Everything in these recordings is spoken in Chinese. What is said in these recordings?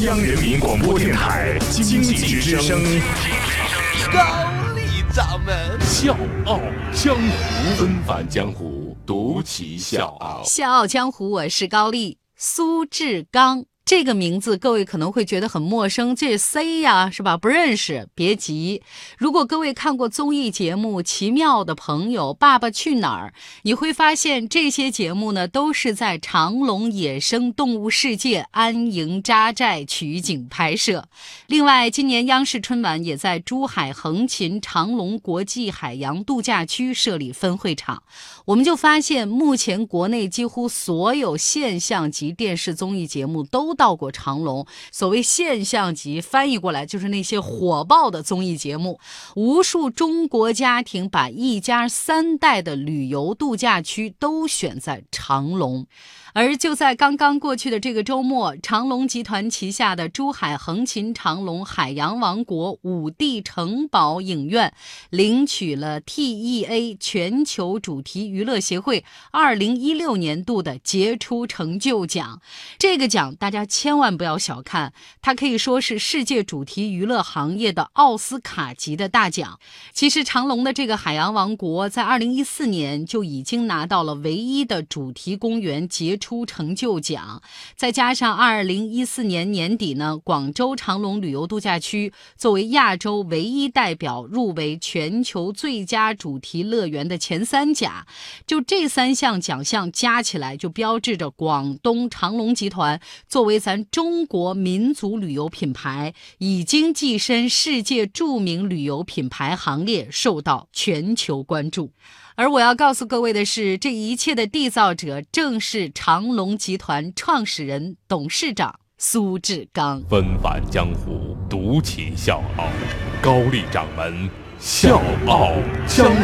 央人民广播电台经济之声，高丽掌门笑傲江湖，纷繁江湖，独骑笑傲。笑傲江湖，我是高丽。苏志刚这个名字，各位可能会觉得很陌生，这 C 呀？是吧？不认识，别急。如果各位看过综艺节目《奇妙的朋友》《爸爸去哪儿》，你会发现这些节目呢，都是在长隆野生动物世界安营扎寨取景拍摄。另外，今年央视春晚也在珠海横琴长隆国际海洋度假区设立分会场。我们就发现，目前国内几乎所有现象级电视综艺节目都到过长隆。所谓现象级，翻译过来就是那些火爆的综艺节目。无数中国家庭把一家三代的旅游度假区都选在长隆。而就在刚刚过去的这个周末，长隆集团旗下的珠海横琴长隆海洋王国五 D 城堡影院领取了 TEA 全球主题娱乐协会二零一六年度的杰出成就奖。这个奖大家千万不要小看，它可以说是世界主题娱乐行业的奥斯卡级的大奖。其实，长隆的这个海洋王国在二零一四年就已经拿到了唯一的主题公园杰出成就奖，再加上二零一四年年底呢，广州长隆旅游度假区作为亚洲唯一代表入围全球最佳主题乐园的前三甲，就这三项奖项加起来，就标志着广东长隆集团作为咱中国民族旅游品牌，已经跻身世界著名旅游品牌行列，受到全球关注。而我要告诉各位的是，这一切的缔造者正是长隆集团创始人、董事长苏志刚。纷繁江湖，独骑笑傲。高丽掌门笑傲江湖，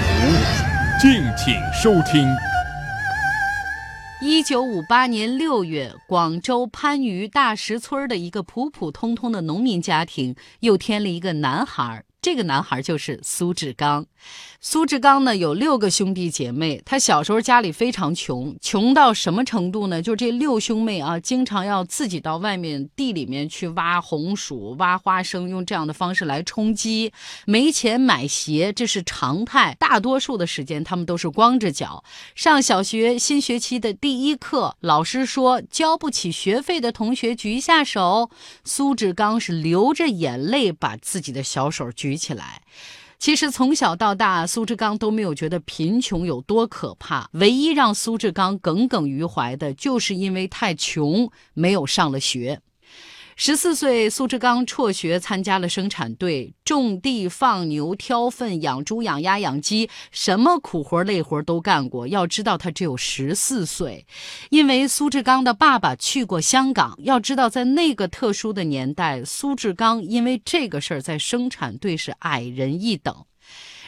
敬请收听。一九五八年六月，广州番禺大石村的一个普普通通的农民家庭又添了一个男孩。这个男孩就是苏志刚。苏志刚呢有六个兄弟姐妹，他小时候家里非常穷，穷到什么程度呢？就这六兄妹啊，经常要自己到外面地里面去挖红薯、挖花生，用这样的方式来充饥。没钱买鞋，这是常态。大多数的时间，他们都是光着脚上小学。新学期的第一课，老师说交不起学费的同学举一下手。苏志刚是流着眼泪把自己的小手举起来。其实从小到大，苏志刚都没有觉得贫穷有多可怕。唯一让苏志刚耿耿于怀的，就是因为太穷，没有上了学。十四岁，苏志刚辍学，参加了生产队，种地、放牛、挑粪、养猪、养鸭、养鸡，什么苦活累活都干过。要知道，他只有十四岁，因为苏志刚的爸爸去过香港。要知道，在那个特殊的年代，苏志刚因为这个事儿在生产队是矮人一等。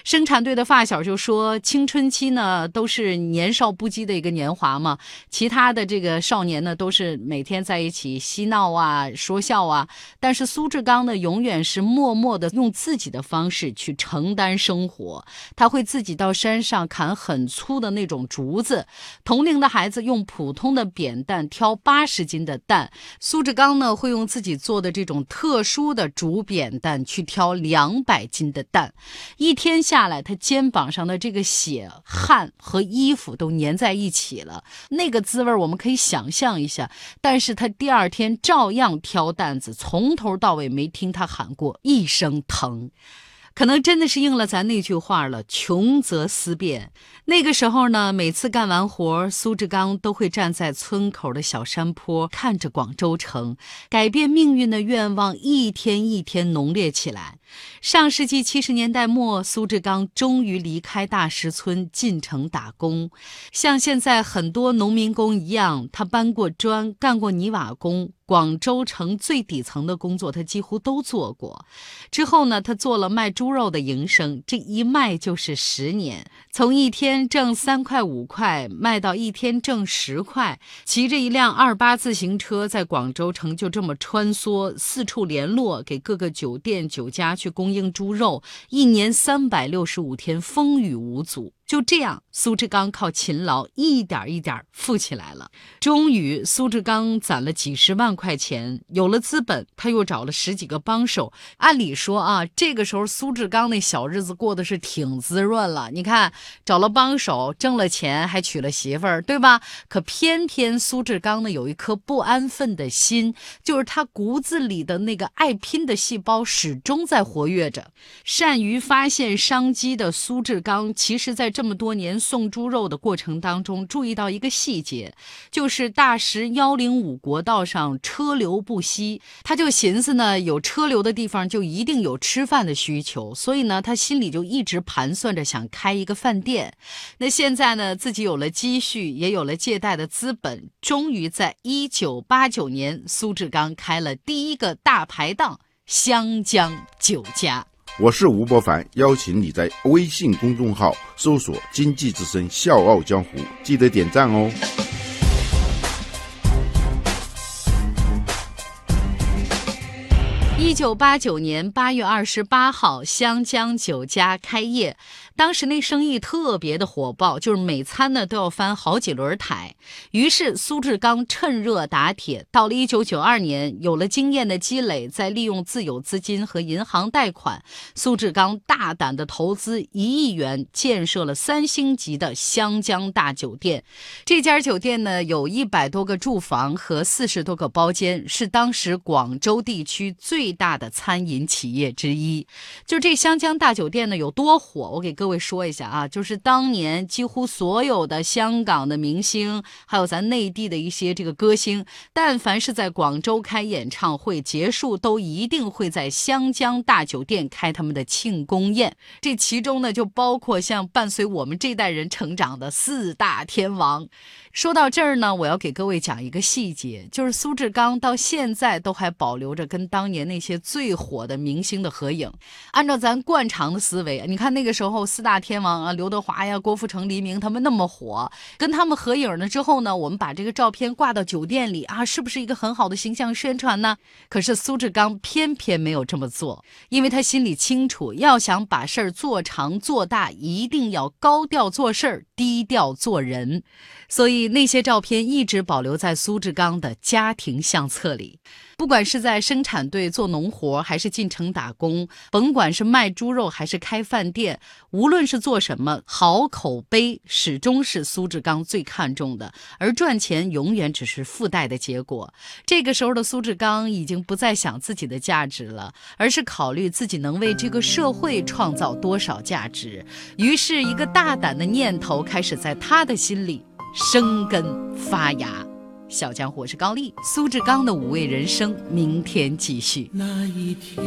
生产队的发小就说：“青春期呢，都是年少不羁的一个年华嘛。其他的这个少年呢，都是每天在一起嬉闹啊、说笑啊。但是苏志刚呢，永远是默默的用自己的方式去承担生活。他会自己到山上砍很粗的那种竹子，同龄的孩子用普通的扁担挑八十斤的担，苏志刚呢，会用自己做的这种特殊的竹扁担去挑两百斤的担，一天。”下来，他肩膀上的这个血汗和衣服都粘在一起了，那个滋味我们可以想象一下。但是他第二天照样挑担子，从头到尾没听他喊过一声疼。可能真的是应了咱那句话了，穷则思变。那个时候呢，每次干完活，苏志刚都会站在村口的小山坡，看着广州城改变命运的愿望一天一天浓烈起来。上世纪七十年代末，苏志刚终于离开大石村进城打工，像现在很多农民工一样，他搬过砖，干过泥瓦工。广州城最底层的工作，他几乎都做过。之后呢，他做了卖猪肉的营生，这一卖就是十年，从一天挣三块五块卖到一天挣十块，骑着一辆二八自行车在广州城就这么穿梭，四处联络，给各个酒店酒家去供应猪肉，一年三百六十五天风雨无阻。就这样，苏志刚靠勤劳一点一点富起来了。终于，苏志刚攒了几十万块钱，有了资本，他又找了十几个帮手。按理说啊，这个时候苏志刚那小日子过得是挺滋润了。你看，找了帮手，挣了钱，还娶了媳妇儿，对吧？可偏偏苏志刚呢，有一颗不安分的心，就是他骨子里的那个爱拼的细胞始终在活跃着。善于发现商机的苏志刚，其实在这这么多年送猪肉的过程当中，注意到一个细节，就是大石幺零五国道上车流不息，他就寻思呢，有车流的地方就一定有吃饭的需求，所以呢，他心里就一直盘算着想开一个饭店。那现在呢，自己有了积蓄，也有了借贷的资本，终于在一九八九年，苏志刚开了第一个大排档——湘江酒家。我是吴伯凡，邀请你在微信公众号搜索“经济之声笑傲江湖”，记得点赞哦。一九八九年八月二十八号，湘江酒家开业。当时那生意特别的火爆，就是每餐呢都要翻好几轮台。于是苏志刚趁热打铁，到了一九九二年，有了经验的积累，再利用自有资金和银行贷款，苏志刚大胆的投资一亿元，建设了三星级的湘江大酒店。这家酒店呢，有一百多个住房和四十多个包间，是当时广州地区最大的餐饮企业之一。就这湘江大酒店呢，有多火？我给。各位说一下啊，就是当年几乎所有的香港的明星，还有咱内地的一些这个歌星，但凡是在广州开演唱会结束，都一定会在湘江大酒店开他们的庆功宴。这其中呢，就包括像伴随我们这代人成长的四大天王。说到这儿呢，我要给各位讲一个细节，就是苏志刚到现在都还保留着跟当年那那些最火的明星的合影。按照咱惯常的思维，你看那个时候四大天王啊，刘德华呀、郭富城、黎明他们那么火，跟他们合影了之后呢，我们把这个照片挂到酒店里啊，是不是一个很好的形象宣传呢？可是苏志刚偏偏没有这么做，因为他心里清楚，要想把事儿做长做大，一定要高调做事儿，低调做人。所以那些照片一直保留在苏志刚的家庭相册里。不管是在生产队做农活，还是进城打工，甭管是卖猪肉还是开饭店，无论是做什么，好口碑始终是苏志刚最看重的，而赚钱永远只是附带的结果。这个时候的苏志刚已经不再想自己的价值了，而是考虑自己能为这个社会创造多少价值。于是，一个大胆的念头开始在他的心里生根发芽。小家伙，是高丽，苏志刚的五味人生，明天继续。那一天，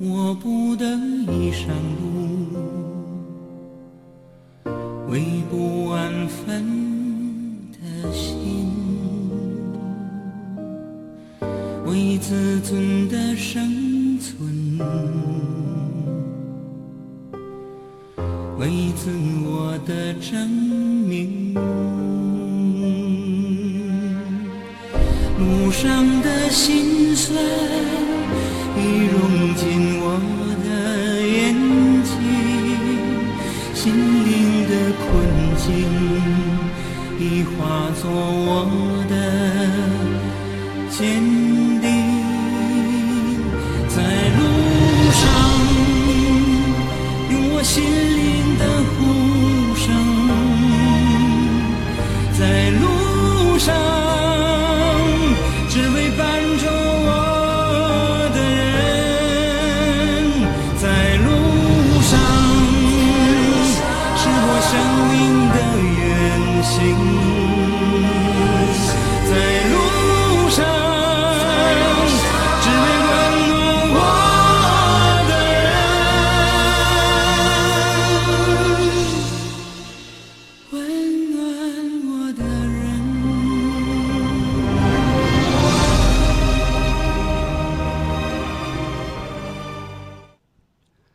我不得已上路，为不安分的心，为自尊的生存，为自我的证明。路上的心酸已融进我的眼睛，心灵的困境已化作我的坚定。在路上，用我心。